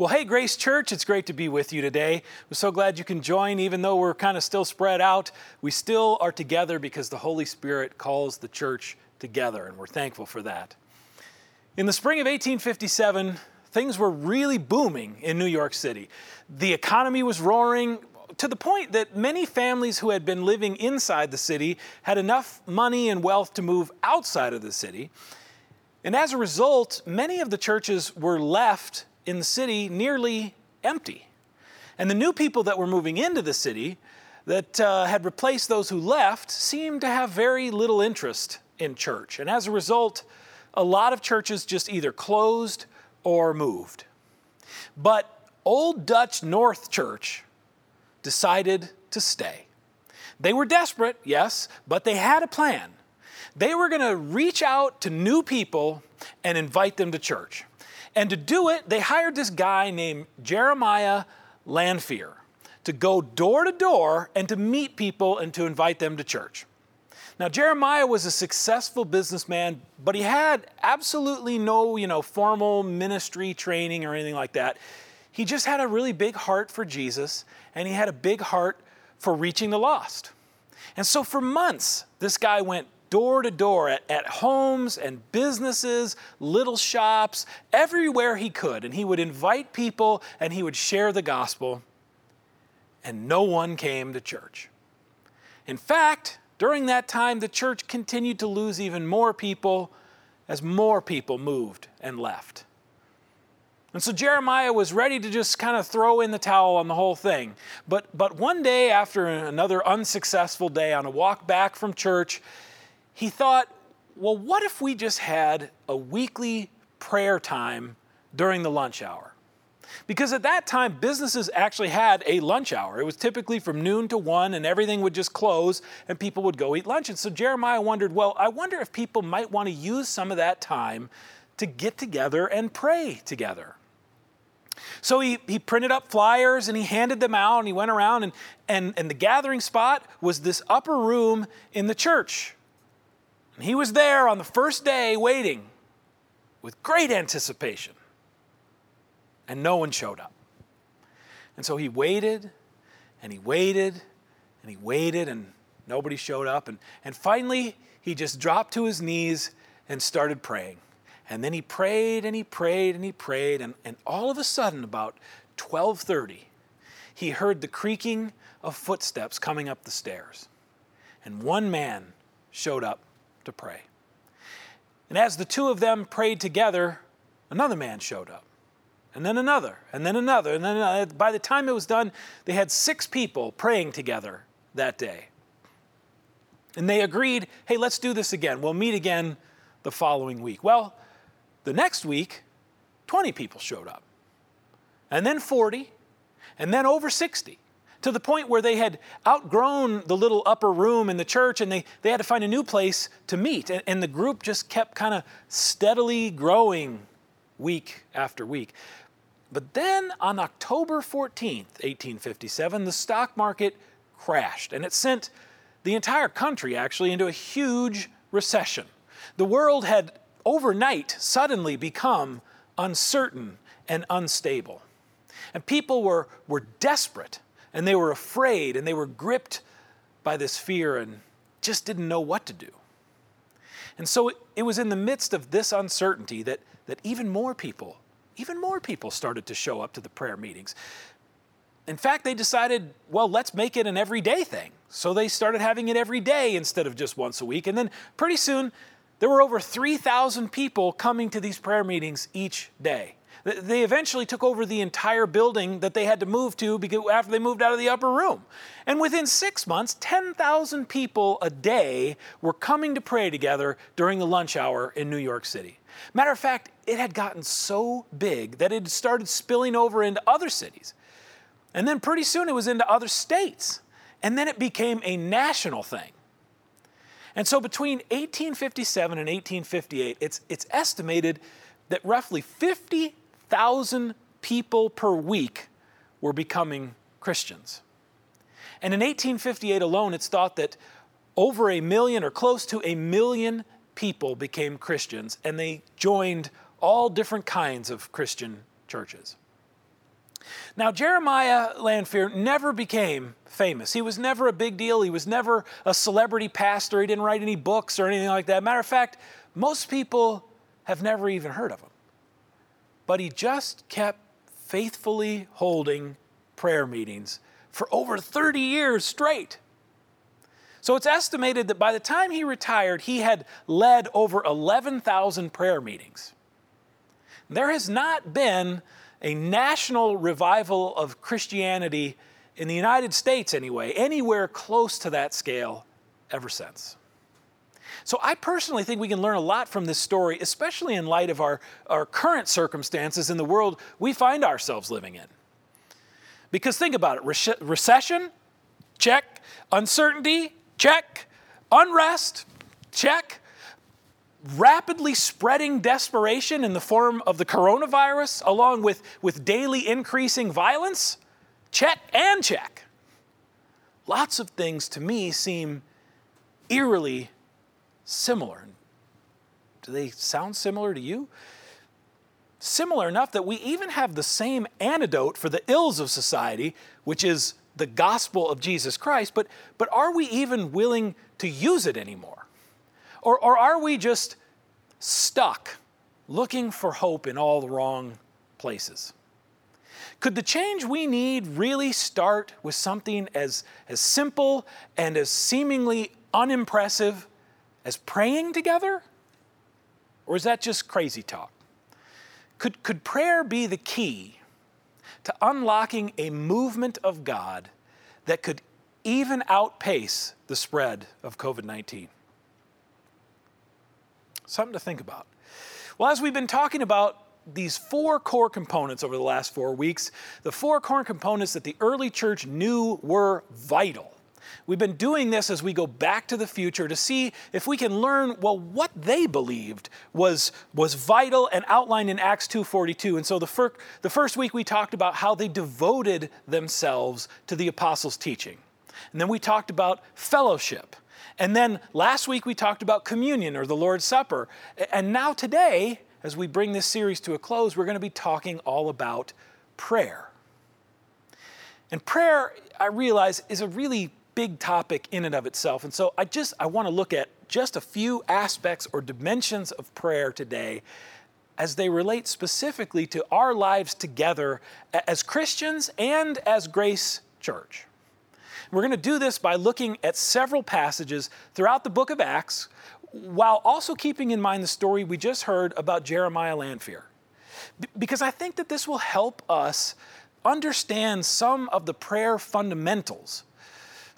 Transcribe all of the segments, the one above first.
Well, hey, Grace Church, it's great to be with you today. We're so glad you can join, even though we're kind of still spread out. We still are together because the Holy Spirit calls the church together, and we're thankful for that. In the spring of 1857, things were really booming in New York City. The economy was roaring to the point that many families who had been living inside the city had enough money and wealth to move outside of the city. And as a result, many of the churches were left in the city nearly empty. And the new people that were moving into the city that uh, had replaced those who left seemed to have very little interest in church. And as a result, a lot of churches just either closed or moved. But Old Dutch North Church decided to stay. They were desperate, yes, but they had a plan. They were going to reach out to new people and invite them to church. And to do it, they hired this guy named Jeremiah Lanphier to go door to door and to meet people and to invite them to church. Now, Jeremiah was a successful businessman, but he had absolutely no, you know, formal ministry training or anything like that. He just had a really big heart for Jesus, and he had a big heart for reaching the lost. And so for months, this guy went door to door at, at homes and businesses, little shops, everywhere he could. And he would invite people and he would share the gospel. And no one came to church. In fact, during that time, the church continued to lose even more people as more people moved and left. And so Jeremiah was ready to just kind of throw in the towel on the whole thing. But, but one day, after another unsuccessful day on a walk back from church, he thought, well, what if we just had a weekly prayer time during the lunch hour? Because at that time, businesses actually had a lunch hour. It was typically from noon to one, and everything would just close, and people would go eat lunch. And so Jeremiah wondered, well, I wonder if people might want to use some of that time to get together and pray together. So he, he printed up flyers and he handed them out and he went around and, and, and the gathering spot was this upper room in the church. And he was there on the first day waiting with great anticipation. And no one showed up. And so he waited and he waited and he waited and nobody showed up. And, and finally, he just dropped to his knees and started praying. And then he prayed and he prayed and he prayed. And, and all of a sudden, about 1230, he heard the creaking of footsteps coming up the stairs. And one man showed up to pray. And as the two of them prayed together, another man showed up. And then another, and then another, and then another. By the time it was done, they had six people praying together that day. And they agreed, hey, let's do this again. We'll meet again the following week. Well, the next week, 20 people showed up, and then 40, and then over 60 to the point where they had outgrown the little upper room in the church and they, they had to find a new place to meet. And, and the group just kept kind of steadily growing week after week. But then on October 14th, 1857, the stock market crashed and it sent the entire country actually into a huge recession. The world had overnight suddenly become uncertain and unstable. And people were, were desperate and they were afraid and they were gripped by this fear and just didn't know what to do. And so it, was in the midst of this uncertainty that, that even more people, even more people started to show up to the prayer meetings. In fact, they decided, well, let's make it an everyday thing. So they started having it every day instead of just once a week. And then pretty soon, there were over 3,000 people coming to these prayer meetings each day. They eventually took over the entire building that they had to move to because after they moved out of the upper room. And within six months, 10,000 people a day were coming to pray together during the lunch hour in New York City. Matter of fact, it had gotten so big that it started spilling over into other cities. And then pretty soon it was into other states. And then it became a national thing. And so between 1857 and 1858, it's, it's estimated that roughly 50 1,000 people per week were becoming Christians. And in 1858 alone, it's thought that over a million or close to a million people became Christians and they joined all different kinds of Christian churches. Now, Jeremiah Lanphier never became famous. He was never a big deal. He was never a celebrity pastor. He didn't write any books or anything like that. Matter of fact, most people have never even heard of him. But he just kept faithfully holding prayer meetings for over 30 years straight. So it's estimated that by the time he retired, he had led over 11,000 prayer meetings. There has not been a national revival of Christianity in the United States, anyway, anywhere close to that scale ever since. So I personally think we can learn a lot from this story, especially in light of our, our current circumstances in the world we find ourselves living in. Because think about it Re- recession, check. Uncertainty, check. Unrest, check. Rapidly spreading desperation in the form of the coronavirus, along with, with daily increasing violence, check and check. Lots of things to me seem eerily similar. Do they sound similar to you? Similar enough that we even have the same antidote for the ills of society, which is the gospel of Jesus Christ, but, but are we even willing to use it anymore? Or, or are we just stuck looking for hope in all the wrong places? Could the change we need really start with something as, as simple and as seemingly unimpressive as praying together? Or is that just crazy talk? Could, could prayer be the key to unlocking a movement of God that could even outpace the spread of COVID 19? Something to think about. Well, as we've been talking about these four core components over the last four weeks, the four core components that the early church knew were vital We've been doing this as we go back to the future to see if we can learn, well, what they believed was, was vital and outlined in Acts 2.42. And so the, fir- the first week we talked about how they devoted themselves to the apostles' teaching. And then we talked about fellowship. And then last week we talked about communion or the Lord's Supper. And now today, as we bring this series to a close, we're going to be talking all about prayer. And prayer, I realize, is a really big topic in and of itself. And so I just I want to look at just a few aspects or dimensions of prayer today as they relate specifically to our lives together as Christians and as Grace Church. We're going to do this by looking at several passages throughout the book of Acts while also keeping in mind the story we just heard about Jeremiah Lanphier. Because I think that this will help us understand some of the prayer fundamentals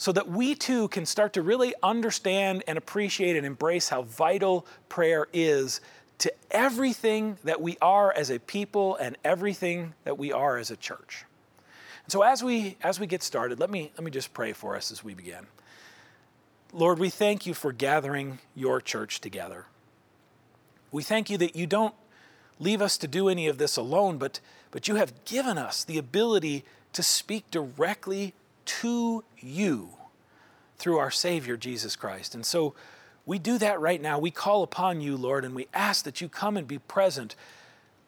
so that we too can start to really understand and appreciate and embrace how vital prayer is to everything that we are as a people and everything that we are as a church. And so as we as we get started, let me let me just pray for us as we begin. Lord, we thank you for gathering your church together. We thank you that you don't leave us to do any of this alone, but, but you have given us the ability to speak directly to you through our Savior, Jesus Christ. And so we do that right now. We call upon you, Lord, and we ask that you come and be present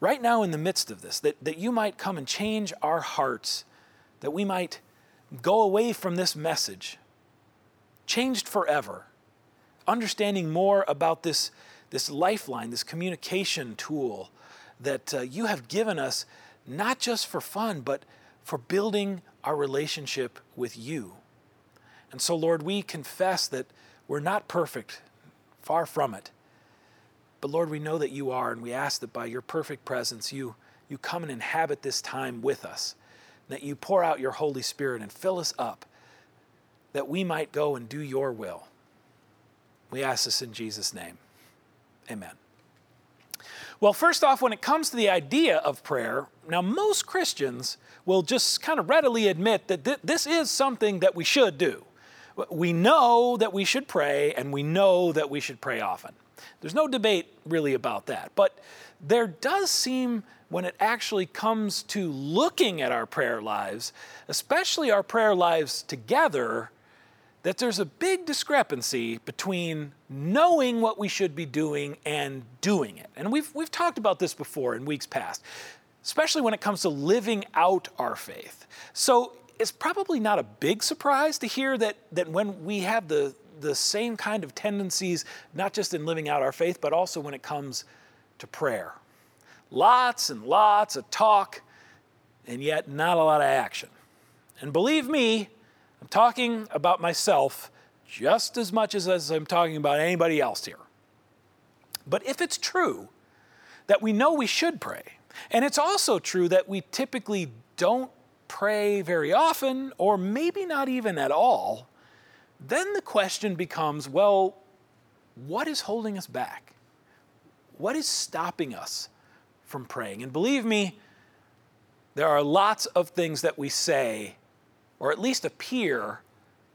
right now in the midst of this, that, that you might come and change our hearts, that we might go away from this message changed forever, understanding more about this, this lifeline, this communication tool that uh, you have given us, not just for fun, but for building our relationship with you. And so, Lord, we confess that we're not perfect, far from it. But Lord, we know that you are, and we ask that by your perfect presence, you, you come and inhabit this time with us, that you pour out your Holy Spirit and fill us up, that we might go and do your will. We ask this in Jesus' name. Amen. Well, first off, when it comes to the idea of prayer, now most Christians will just kind of readily admit that th- this is something that we should do. We know that we should pray, and we know that we should pray often. There's no debate really about that. But there does seem, when it actually comes to looking at our prayer lives, especially our prayer lives together, that there's a big discrepancy between knowing what we should be doing and doing it. And we've, we've talked about this before in weeks past. Especially when it comes to living out our faith. So it's probably not a big surprise to hear that, that when we have the, the same kind of tendencies, not just in living out our faith, but also when it comes to prayer. Lots and lots of talk, and yet not a lot of action. And believe me, I'm talking about myself just as much as, as I'm talking about anybody else here. But if it's true that we know we should pray, and it's also true that we typically don't pray very often, or maybe not even at all, then the question becomes well, what is holding us back? What is stopping us from praying? And believe me, there are lots of things that we say, or at least appear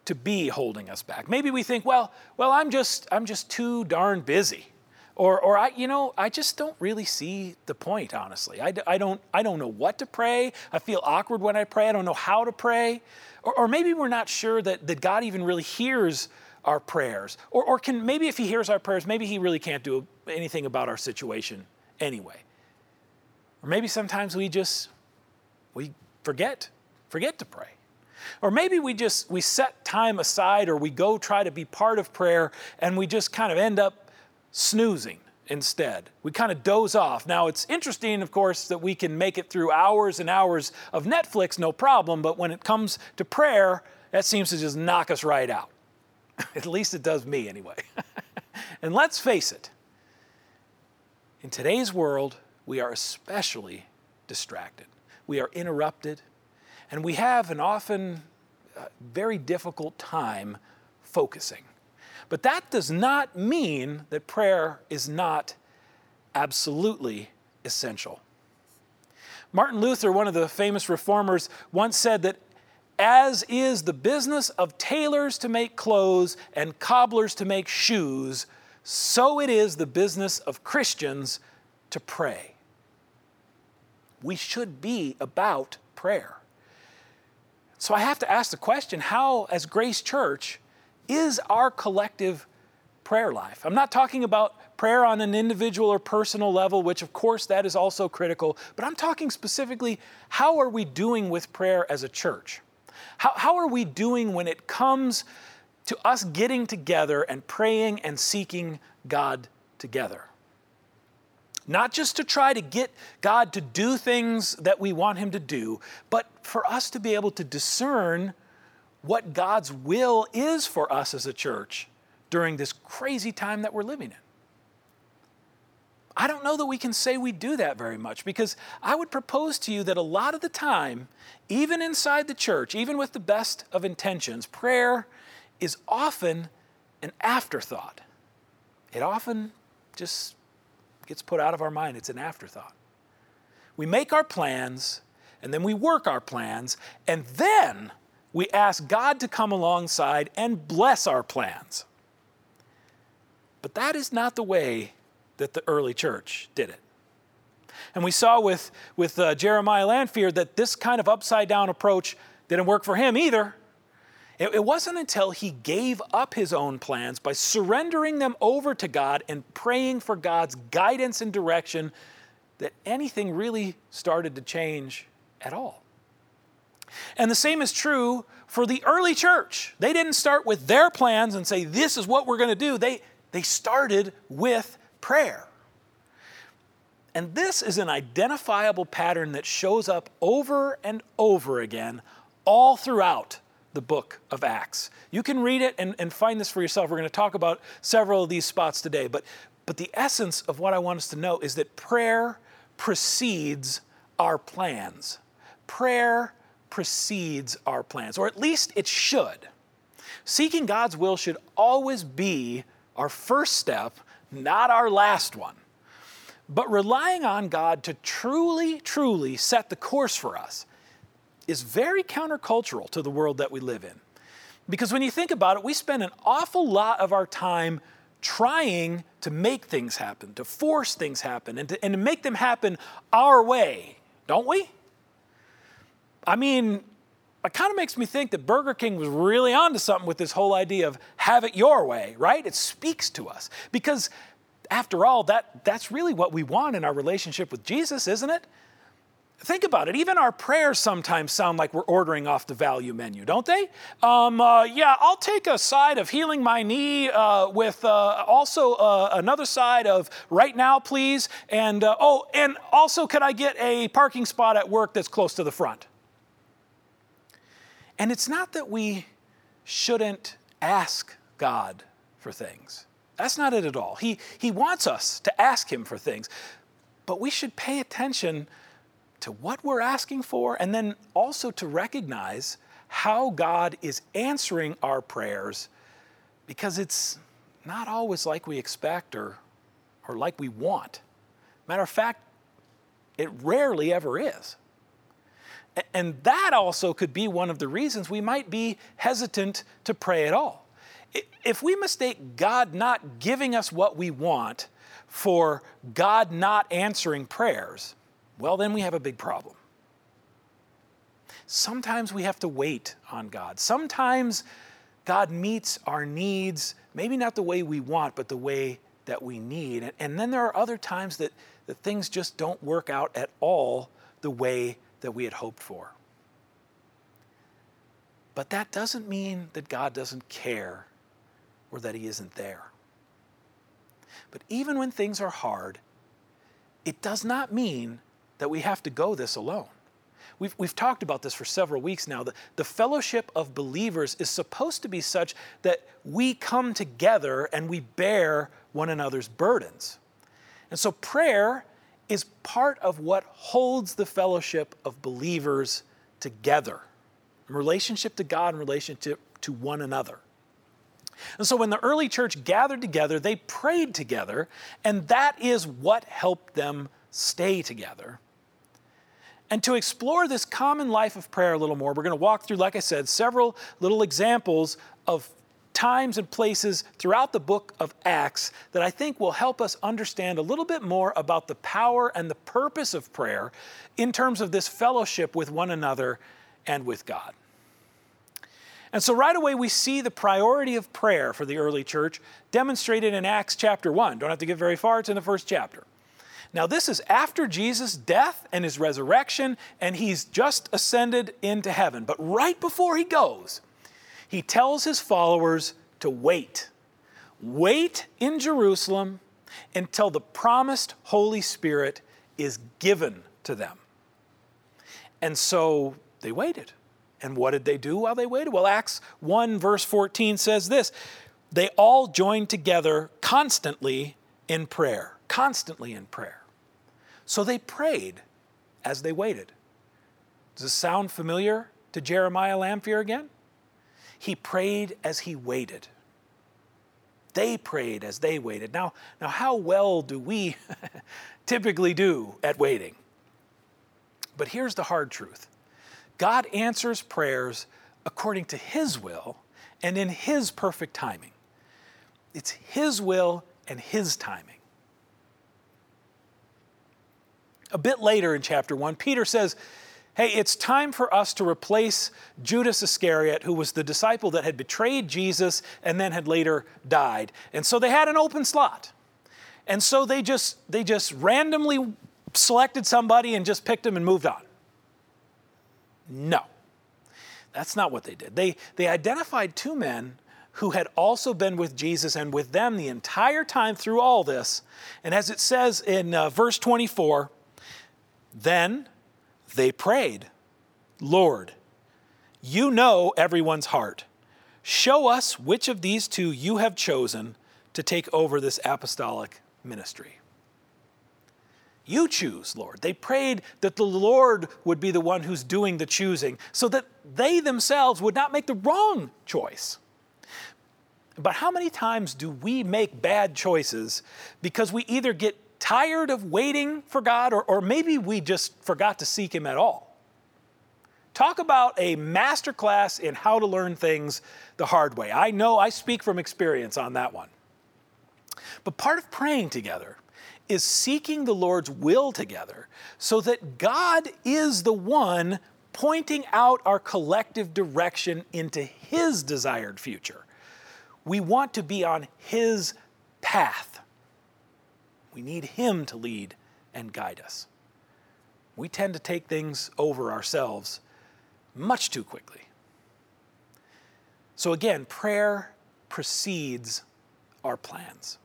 to be holding us back. Maybe we think, well, well, I'm just, I'm just too darn busy. Or, or I, you know, I just don't really see the point, honestly. I, I, don't, I don't know what to pray. I feel awkward when I pray. I don't know how to pray. Or, or maybe we're not sure that, that God even really hears our prayers. Or, or can maybe if He hears our prayers, maybe He really can't do anything about our situation anyway. Or maybe sometimes we just we forget, forget to pray. Or maybe we just we set time aside or we go try to be part of prayer and we just kind of end up snoozing instead. We kind of doze off. Now, it's interesting, of course, that we can make it through hours and hours of Netflix, no problem, but when it comes to prayer, that seems to just knock us right out. At least it does me, anyway. and let's face it, in today's world, we are especially distracted. We are interrupted, and we have an often uh, very difficult time focusing. But that does not mean that prayer is not absolutely essential. Martin Luther, one of the famous reformers, once said that as is the business of tailors to make clothes and cobblers to make shoes, so it is the business of Christians to pray. We should be about prayer. So I have to ask the question how, as Grace Church, is our collective prayer life. I'm not talking about prayer on an individual or personal level, which of course that is also critical, but I'm talking specifically how are we doing with prayer as a church? How, how are we doing when it comes to us getting together and praying and seeking God together? Not just to try to get God to do things that we want Him to do, but for us to be able to discern what God's will is for us as a church during this crazy time that we're living in. I don't know that we can say we do that very much because I would propose to you that a lot of the time, even inside the church, even with the best of intentions, prayer is often an afterthought. It often just gets put out of our mind, it's an afterthought. We make our plans and then we work our plans, and then we ask God to come alongside and bless our plans. But that is not the way that the early church did it. And we saw with, with uh, Jeremiah Lanphier that this kind of upside down approach didn't work for him either. It, it wasn't until he gave up his own plans by surrendering them over to God and praying for God's guidance and direction that anything really started to change at all. And the same is true for the early church. They didn't start with their plans and say, This is what we're going to do. They, they started with prayer. And this is an identifiable pattern that shows up over and over again all throughout the book of Acts. You can read it and, and find this for yourself. We're going to talk about several of these spots today. But, but the essence of what I want us to know is that prayer precedes our plans. Prayer precedes our plans, or at least it should. Seeking God's will should always be our first step, not our last one. But relying on God to truly, truly set the course for us is very countercultural to the world that we live in. Because when you think about it, we spend an awful lot of our time trying to make things happen, to force things happen, and to, and to make them happen our way, don't we? I mean, it kind of makes me think that Burger King was really onto something with this whole idea of have it your way, right? It speaks to us because after all, that, that's really what we want in our relationship with Jesus, isn't it? think about it. Even our prayers sometimes sound like we're ordering off the value menu, don't they? Um, uh, yeah, I'll take a side of healing my knee uh, with uh, also uh, another side of right now, please. And uh, oh, and also, can I get a parking spot at work that's close to the front? And it's not that we shouldn't ask God for things. That's not it at all. He, he wants us to ask Him for things. But we should pay attention to what we're asking for and then also to recognize how God is answering our prayers because it's not always like we expect or, or like we want. Matter of fact, it rarely ever is. And that also could be one of the reasons we might be hesitant to pray at all. If we mistake God not giving us what we want for God not answering prayers, well, then we have a big problem. Sometimes we have to wait on God. Sometimes God meets our needs, maybe not the way we want, but the way that we need. And then there are other times that, that things just don't work out at all the way that we had hoped for. But that doesn't mean that God doesn't care or that He isn't there. But even when things are hard, it does not mean that we have to go this alone. We've, we've talked about this for several weeks now. The, the fellowship of believers is supposed to be such that we come together and we bear one another's burdens. And so prayer is part of what holds the fellowship of believers together in relationship to God and relationship to one another. And so when the early church gathered together, they prayed together, and that is what helped them stay together. And to explore this common life of prayer a little more, we're going to walk through, like I said, several little examples of times and places throughout the book of Acts that I think will help us understand a little bit more about the power and the purpose of prayer in terms of this fellowship with one another and with God. And so, right away, we see the priority of prayer for the early church demonstrated in Acts chapter 1. Don't have to get very far, it's in the first chapter. Now, this is after Jesus' death and his resurrection, and he's just ascended into heaven. But right before he goes, he tells his followers to wait. Wait in Jerusalem until the promised Holy Spirit is given to them. And so they waited. And what did they do while they waited? Well, Acts 1, verse 14 says this They all joined together constantly in prayer, constantly in prayer. So they prayed as they waited. Does this sound familiar to Jeremiah Lanphier again? He prayed as he waited. They prayed as they waited. Now, now how well do we typically do at waiting? But here's the hard truth God answers prayers according to His will and in His perfect timing. It's His will and His timing. A bit later in chapter 1, Peter says, Hey, it's time for us to replace Judas Iscariot, who was the disciple that had betrayed Jesus and then had later died. And so they had an open slot. And so they just, they just randomly selected somebody and just picked him and moved on. No, that's not what they did. They, they identified two men who had also been with Jesus and with them the entire time through all this. And as it says in uh, verse 24, then they prayed, Lord, you know everyone's heart. Show us which of these two you have chosen to take over this apostolic ministry. You choose, Lord. They prayed that the Lord would be the one who's doing the choosing so that they themselves would not make the wrong choice. But how many times do we make bad choices because we either get tired of waiting for God, or, or maybe we just forgot to seek Him at all. Talk about a masterclass in how to learn things the hard way. I know I speak from experience on that one. But part of praying together is seeking the Lord's will together so that God is the one pointing out our collective direction into His desired future. We want to be on His path. We need Him to lead and guide us. we tend to take things over ourselves much too quickly. So, again, prayer precedes our plans.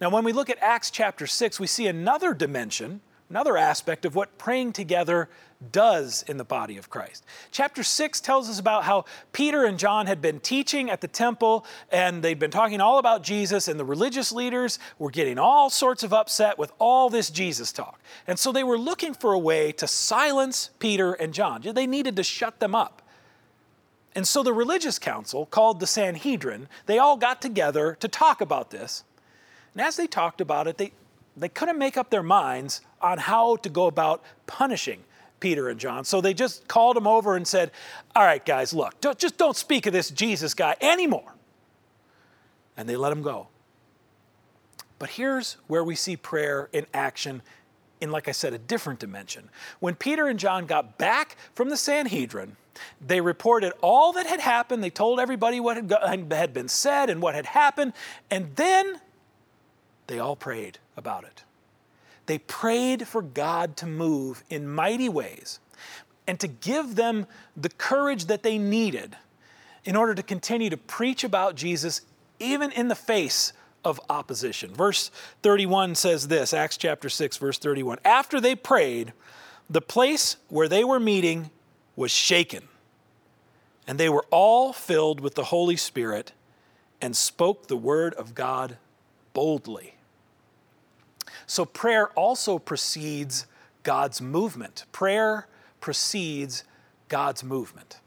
Now, when we look at Acts chapter 6, we see another dimension, another aspect of what praying together does in the body of Christ. Chapter 6 tells us about how Peter and John had been teaching at the temple and they'd been talking all about Jesus, and the religious leaders were getting all sorts of upset with all this Jesus talk. And so they were looking for a way to silence Peter and John. They needed to shut them up. And so the religious council, called the Sanhedrin, they all got together to talk about this. And as they talked about it, they, they couldn't make up their minds on how to go about punishing Peter and John. So they just called them over and said, All right, guys, look, don't, just don't speak of this Jesus guy anymore. And they let him go. But here's where we see prayer in action in, like I said, a different dimension. When Peter and John got back from the Sanhedrin, they reported all that had happened. They told everybody what had, had been said and what had happened. And then they all prayed about it. They prayed for God to move in mighty ways and to give them the courage that they needed in order to continue to preach about Jesus even in the face of opposition. Verse 31 says this Acts chapter 6, verse 31. After they prayed, the place where they were meeting was shaken, and they were all filled with the Holy Spirit and spoke the word of God boldly. So prayer also precedes God's movement. Prayer precedes God's movement.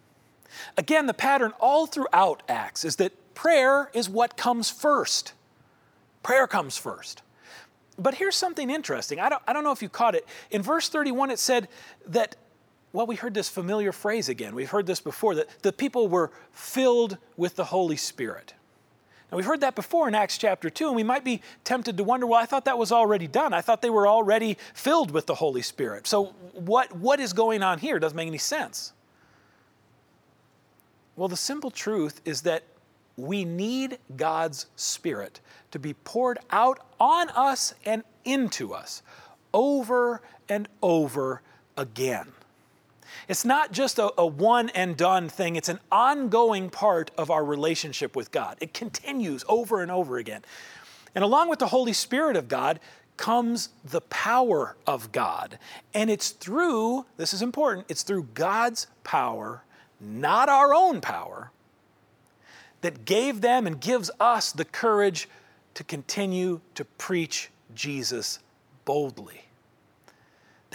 Again, the pattern all throughout Acts is that prayer is what comes first. Prayer comes first. But here's something interesting. I don't, I don't know if you caught it. In verse 31, it said that, well, we heard this familiar phrase again. We've heard this before that the people were filled with the Holy Spirit. Now, we've heard that before in Acts chapter 2, and we might be tempted to wonder, well, I thought that was already done. I thought they were already filled with the Holy Spirit. So, what, what is going on here? It doesn't make any sense. Well, the simple truth is that we need God's Spirit to be poured out on us and into us over and over again. It's not just a, a, one and done thing, it's an ongoing part of our relationship with God. It continues over and over again. And along with the Holy Spirit of God comes the power of God. And it's through, this is important, it's through God's power, not our own power, that gave them and gives us the courage to continue to preach Jesus boldly.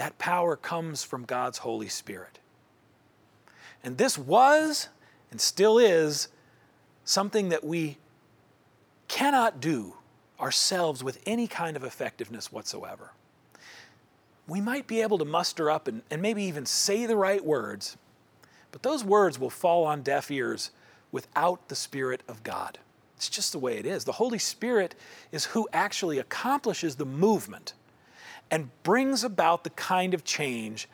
That power comes from God's Holy Spirit. And this was and still is something that we cannot do ourselves with any kind of effectiveness whatsoever. We might be able to muster up and, and maybe even say the right words, but those words will fall on deaf ears without the Spirit of God. It's just the way it is. The Holy Spirit is who actually accomplishes the movement and brings about the kind of change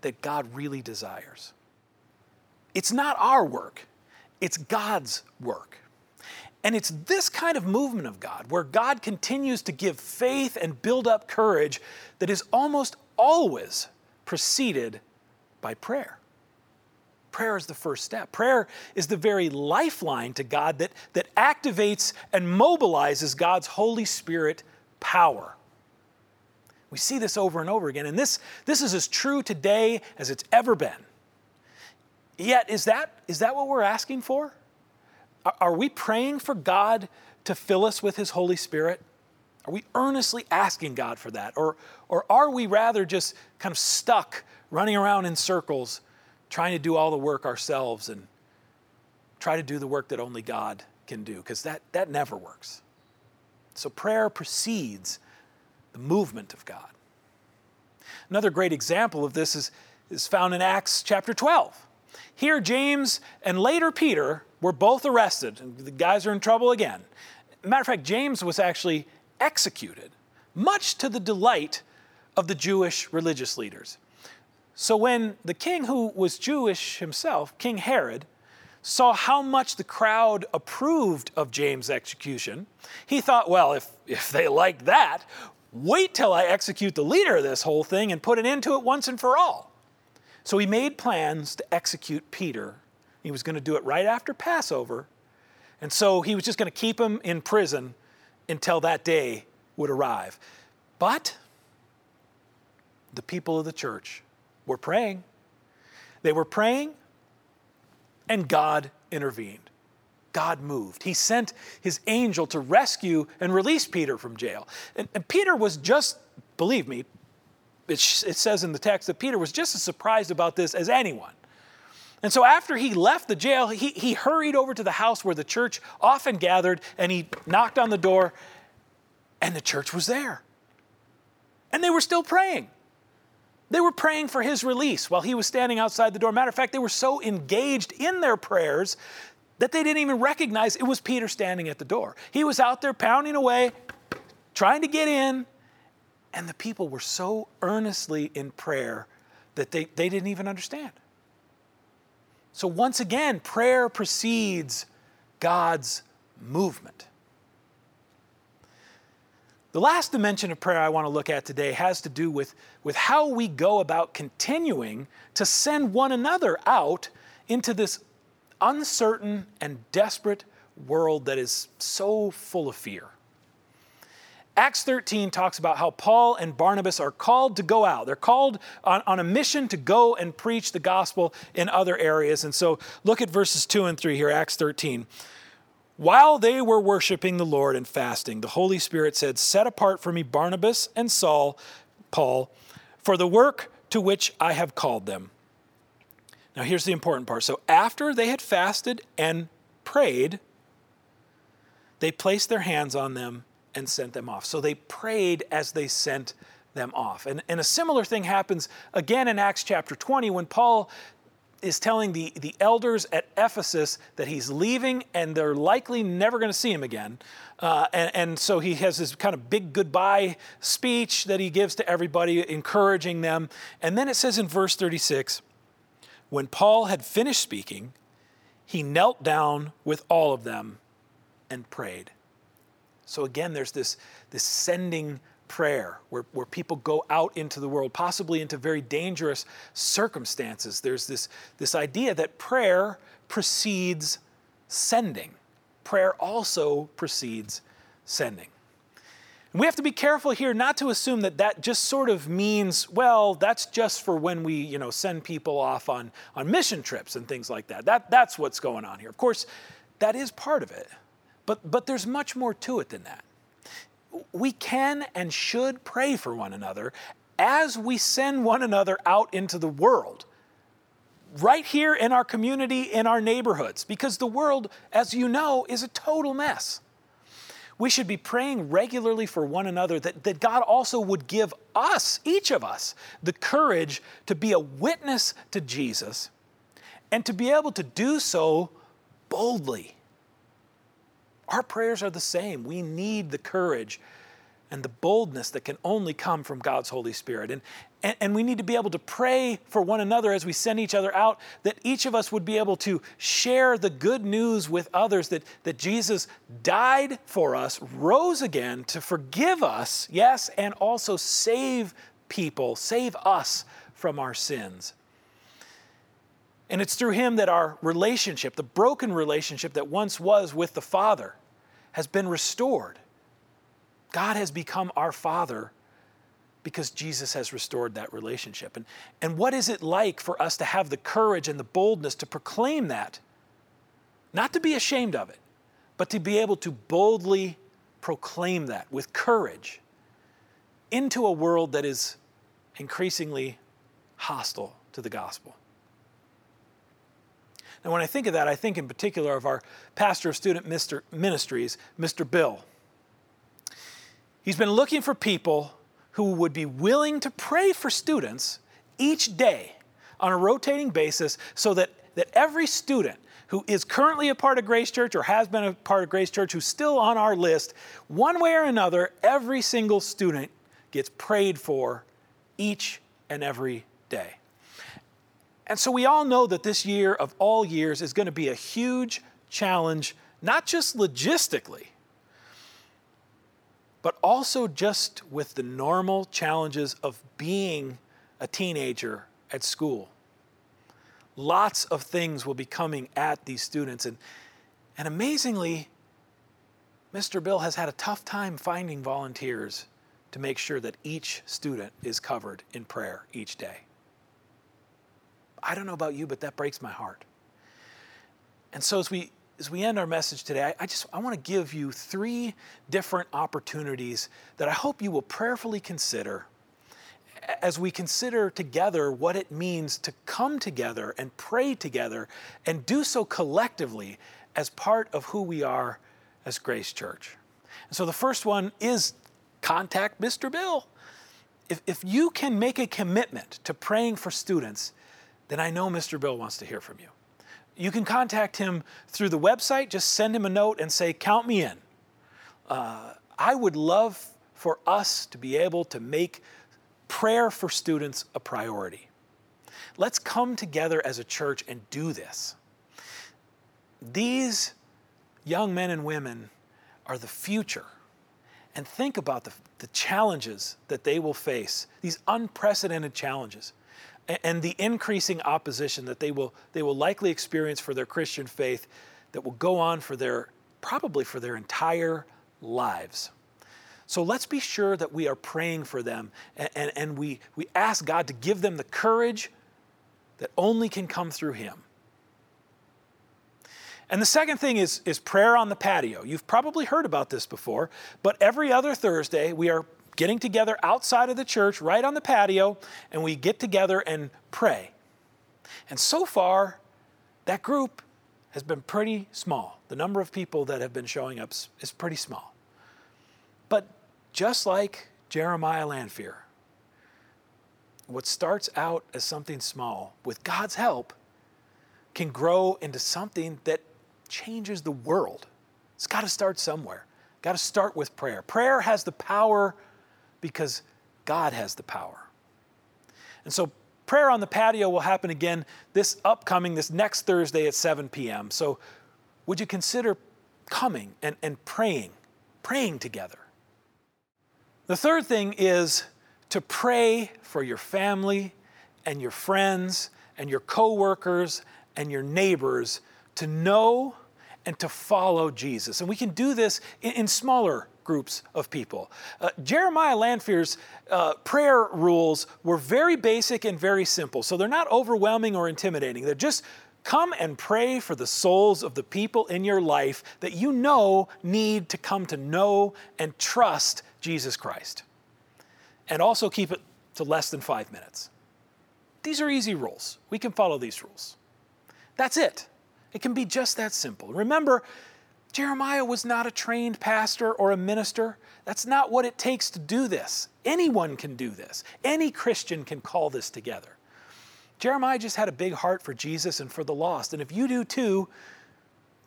that God really desires. It's not our work, it's God's work. And it's this kind of movement of God, where God continues to give faith and build up courage, that is almost always preceded by prayer. Prayer is the first step. Prayer is the very lifeline to God that, that activates and mobilizes God's Holy Spirit power. We see this over and over again, and this, this is as true today as it's ever been. Yet, is that, is that what we're asking for? Are, we praying for God to fill us with His Holy Spirit? Are we earnestly asking God for that? Or, or are we rather just kind of stuck running around in circles trying to do all the work ourselves and try to do the work that only God can do? Because that, that never works. So prayer precedes the movement of God. Another great example of this is, is found in Acts chapter 12. Here, James and later Peter were both arrested. and The guys are in trouble again. Matter of fact, James was actually executed, much to the delight of the Jewish religious leaders. So when the king, who was Jewish himself, King Herod, saw how much the crowd approved of James' execution, he thought, well, if, if they like that, wait till I execute the leader of this whole thing and put an end to it once and for all. So he made plans to execute Peter. He was going to do it right after Passover. And so he was just going to keep him in prison until that day would arrive. But the people of the church were praying. They were praying, and God intervened. God moved. He sent his angel to rescue and release Peter from jail. And, and Peter was just, believe me, it, it says in the text that Peter was just as surprised about this as anyone. And so after he left the jail, he, he hurried over to the house where the church often gathered and he knocked on the door, and the church was there. And they were still praying. They were praying for his release while he was standing outside the door. Matter of fact, they were so engaged in their prayers that they didn't even recognize it was Peter standing at the door. He was out there pounding away, trying to get in, and the people were so earnestly in prayer that they, they didn't even understand. So, once again, prayer precedes God's movement. The last dimension of prayer I want to look at today has to do with, with how we go about continuing to send one another out into this uncertain and desperate world that is so full of fear. Acts 13 talks about how Paul and Barnabas are called to go out. They're called on, on, a mission to go and preach the gospel in other areas. And so look at verses 2 and 3 here, Acts 13. While they were worshiping the Lord and fasting, the Holy Spirit said, Set apart for me Barnabas and Saul, Paul, for the work to which I have called them. Now, here's the important part. So, after they had fasted and prayed, they placed their hands on them and sent them off. So, they prayed as they sent them off. And, and a similar thing happens again in Acts chapter 20 when Paul is telling the, the elders at Ephesus that he's leaving and they're likely never going to see him again. Uh, and, and so he has this kind of big goodbye speech that he gives to everybody, encouraging them. And then it says in verse 36 when Paul had finished speaking, he knelt down with all of them and prayed. So again, there's this, this sending prayer where, where people go out into the world, possibly into very dangerous circumstances. There's this, this idea that prayer precedes sending, prayer also precedes sending. We have to be careful here not to assume that that just sort of means, well, that's just for when we, you know, send people off on, on mission trips and things like that. that. That's what's going on here. Of course, that is part of it. But, but there's much more to it than that. We can and should pray for one another as we send one another out into the world right here in our community, in our neighborhoods, because the world, as you know, is a total mess. We should be praying regularly for one another that, that God also would give us, each of us, the courage to be a witness to Jesus and to be able to do so boldly. Our prayers are the same. We need the courage and the boldness that can only come from God's Holy Spirit. And, and, and, we need to be able to pray for one another as we send each other out, that each of us would be able to share the good news with others that, that Jesus died for us, rose again to forgive us, yes, and also save people, save us from our sins. And it's through him that our relationship, the broken relationship that once was with the Father, has been restored. God has become our Father because Jesus has restored that relationship. And, and what is it like for us to have the courage and the boldness to proclaim that? Not to be ashamed of it, but to be able to boldly proclaim that with courage into a world that is increasingly hostile to the gospel. And when I think of that, I think in particular of our pastor of student ministries, Mr. Bill. He's been looking for people who would be willing to pray for students each day on a rotating basis so that, that every student who is currently a part of Grace Church or has been a part of Grace Church who's still on our list, one way or another, every single student gets prayed for each and every day. And so we all know that this year of all years is going to be a huge challenge, not just logistically, but also just with the normal challenges of being a teenager at school. Lots of things will be coming at these students. And, and amazingly, Mr. Bill has had a tough time finding volunteers to make sure that each student is covered in prayer each day. I don't know about you, but that breaks my heart. And so as we as we end our message today, I, I just I want to give you three different opportunities that I hope you will prayerfully consider as we consider together what it means to come together and pray together and do so collectively as part of who we are as Grace Church. And so the first one is contact Mr. Bill. If, if you can make a commitment to praying for students, then I know Mr. Bill wants to hear from you. You can contact him through the website. Just send him a note and say, Count me in. Uh, I would love for us to be able to make prayer for students a priority. Let's come together as a church and do this. These young men and women are the future. And think about the, the challenges that they will face, these unprecedented challenges and the increasing opposition that they will, they will likely experience for their Christian faith that will go on for their, probably for their entire lives. So let's be sure that we are praying for them and, and, and, we, we ask God to give them the courage that only can come through Him. And the second thing is, is prayer on the patio. You've probably heard about this before, but every other Thursday we are getting together outside of the church, right on the patio, and we get together and pray. And so far, that group has been pretty small. The number of people that have been showing up is pretty small. But just like Jeremiah Lanphier, what starts out as something small, with God's help, can grow into something that changes the world. It's got to start somewhere. Got to start with prayer. Prayer has the power because God has the power. And so prayer on the patio will happen again this upcoming, this next Thursday at 7 p.m. So would you consider coming and, and praying, praying together? The third thing is to pray for your family and your friends and your coworkers and your neighbors to know and to follow Jesus. And we can do this in, in smaller groups of people. Uh, Jeremiah Lanphier's uh, prayer rules were very basic and very simple, so they're not overwhelming or intimidating. They're just come and pray for the souls of the people in your life that you know need to come to know and trust Jesus Christ. And also keep it to less than five minutes. These are easy rules. We can follow these rules. That's it. It can be just that simple. Remember, Jeremiah was not a trained pastor or a minister. That's not what it takes to do this. Anyone can do this. Any Christian can call this together. Jeremiah just had a big heart for Jesus and for the lost. And if you do too,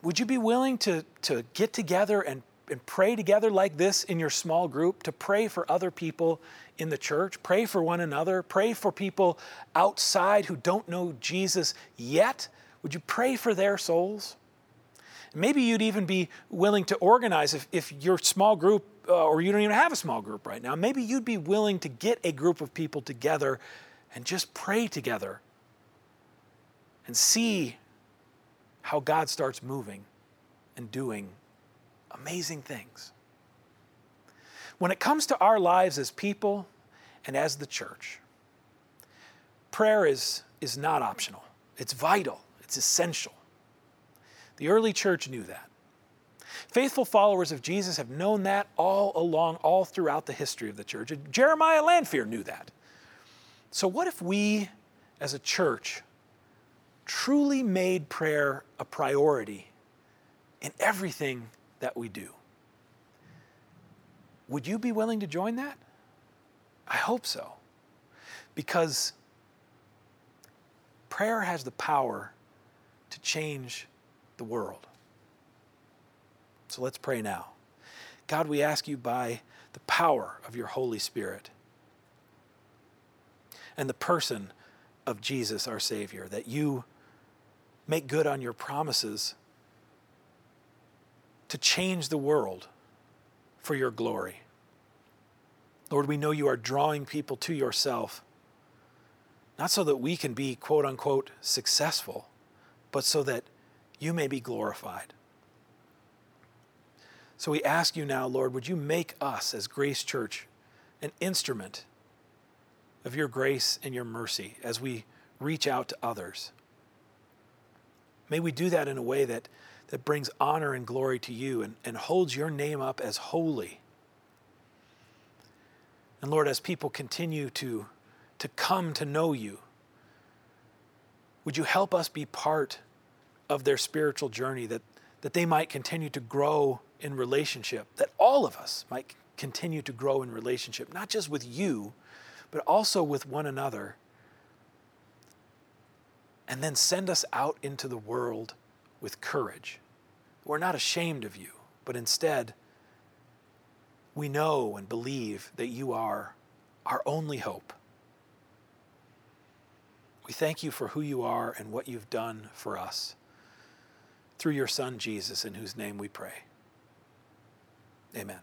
would you be willing to, to get together and, and pray together like this in your small group, to pray for other people in the church, pray for one another, pray for people outside who don't know Jesus yet? Would you pray for their souls? Maybe you'd even be willing to organize if, if your small group, uh, or you don't even have a small group right now, maybe you'd be willing to get a group of people together and just pray together and see how God starts moving and doing amazing things. When it comes to our lives as people and as the church, prayer is, is not optional, it's vital, it's essential. The early church knew that. Faithful followers of Jesus have known that all along, all throughout the history of the church. Jeremiah Lanphier knew that. So, what if we as a church truly made prayer a priority in everything that we do? Would you be willing to join that? I hope so. Because prayer has the power to change the world. So let's pray now. God, we ask you by the power of your Holy Spirit and the person of Jesus, our Savior, that you make good on your promises to change the world for your glory. Lord, we know you are drawing people to yourself, not so that we can be quote unquote successful, but so that you may be glorified. So we ask you now, Lord, would you make us as Grace Church an instrument of your grace and your mercy as we reach out to others? May we do that in a way that, that brings honor and glory to you and, and holds your name up as holy. And Lord, as people continue to, to come to know you, would you help us be part of their spiritual journey that, that they might continue to grow in relationship, that all of us might continue to grow in relationship, not just with you, but also with one another. And then send us out into the world with courage. We're not ashamed of you, but instead, we know and believe that you are our only hope. We thank you for who you are and what you've done for us through your Son, Jesus, in whose name we pray. Amen.